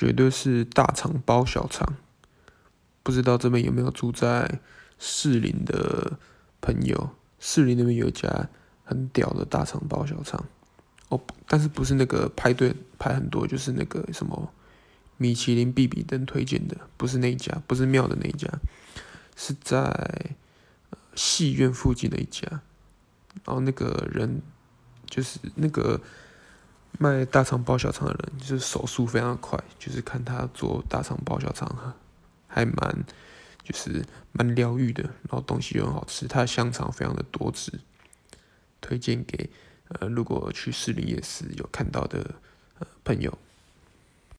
绝对是大肠包小肠。不知道这边有没有住在士林的朋友？士林那边有一家很屌的大肠包小肠哦，但是不是那个排队排很多，就是那个什么米其林必比登推荐的，不是那一家，不是庙的那一家，是在戏院附近的一家。然后那个人就是那个卖大肠包小肠的人，就是手速非常快，就是看他做大肠包小肠还蛮就是蛮疗愈的，然后东西又很好吃，他的香肠非常的多汁，推荐给呃如果去市里夜市有看到的呃朋友。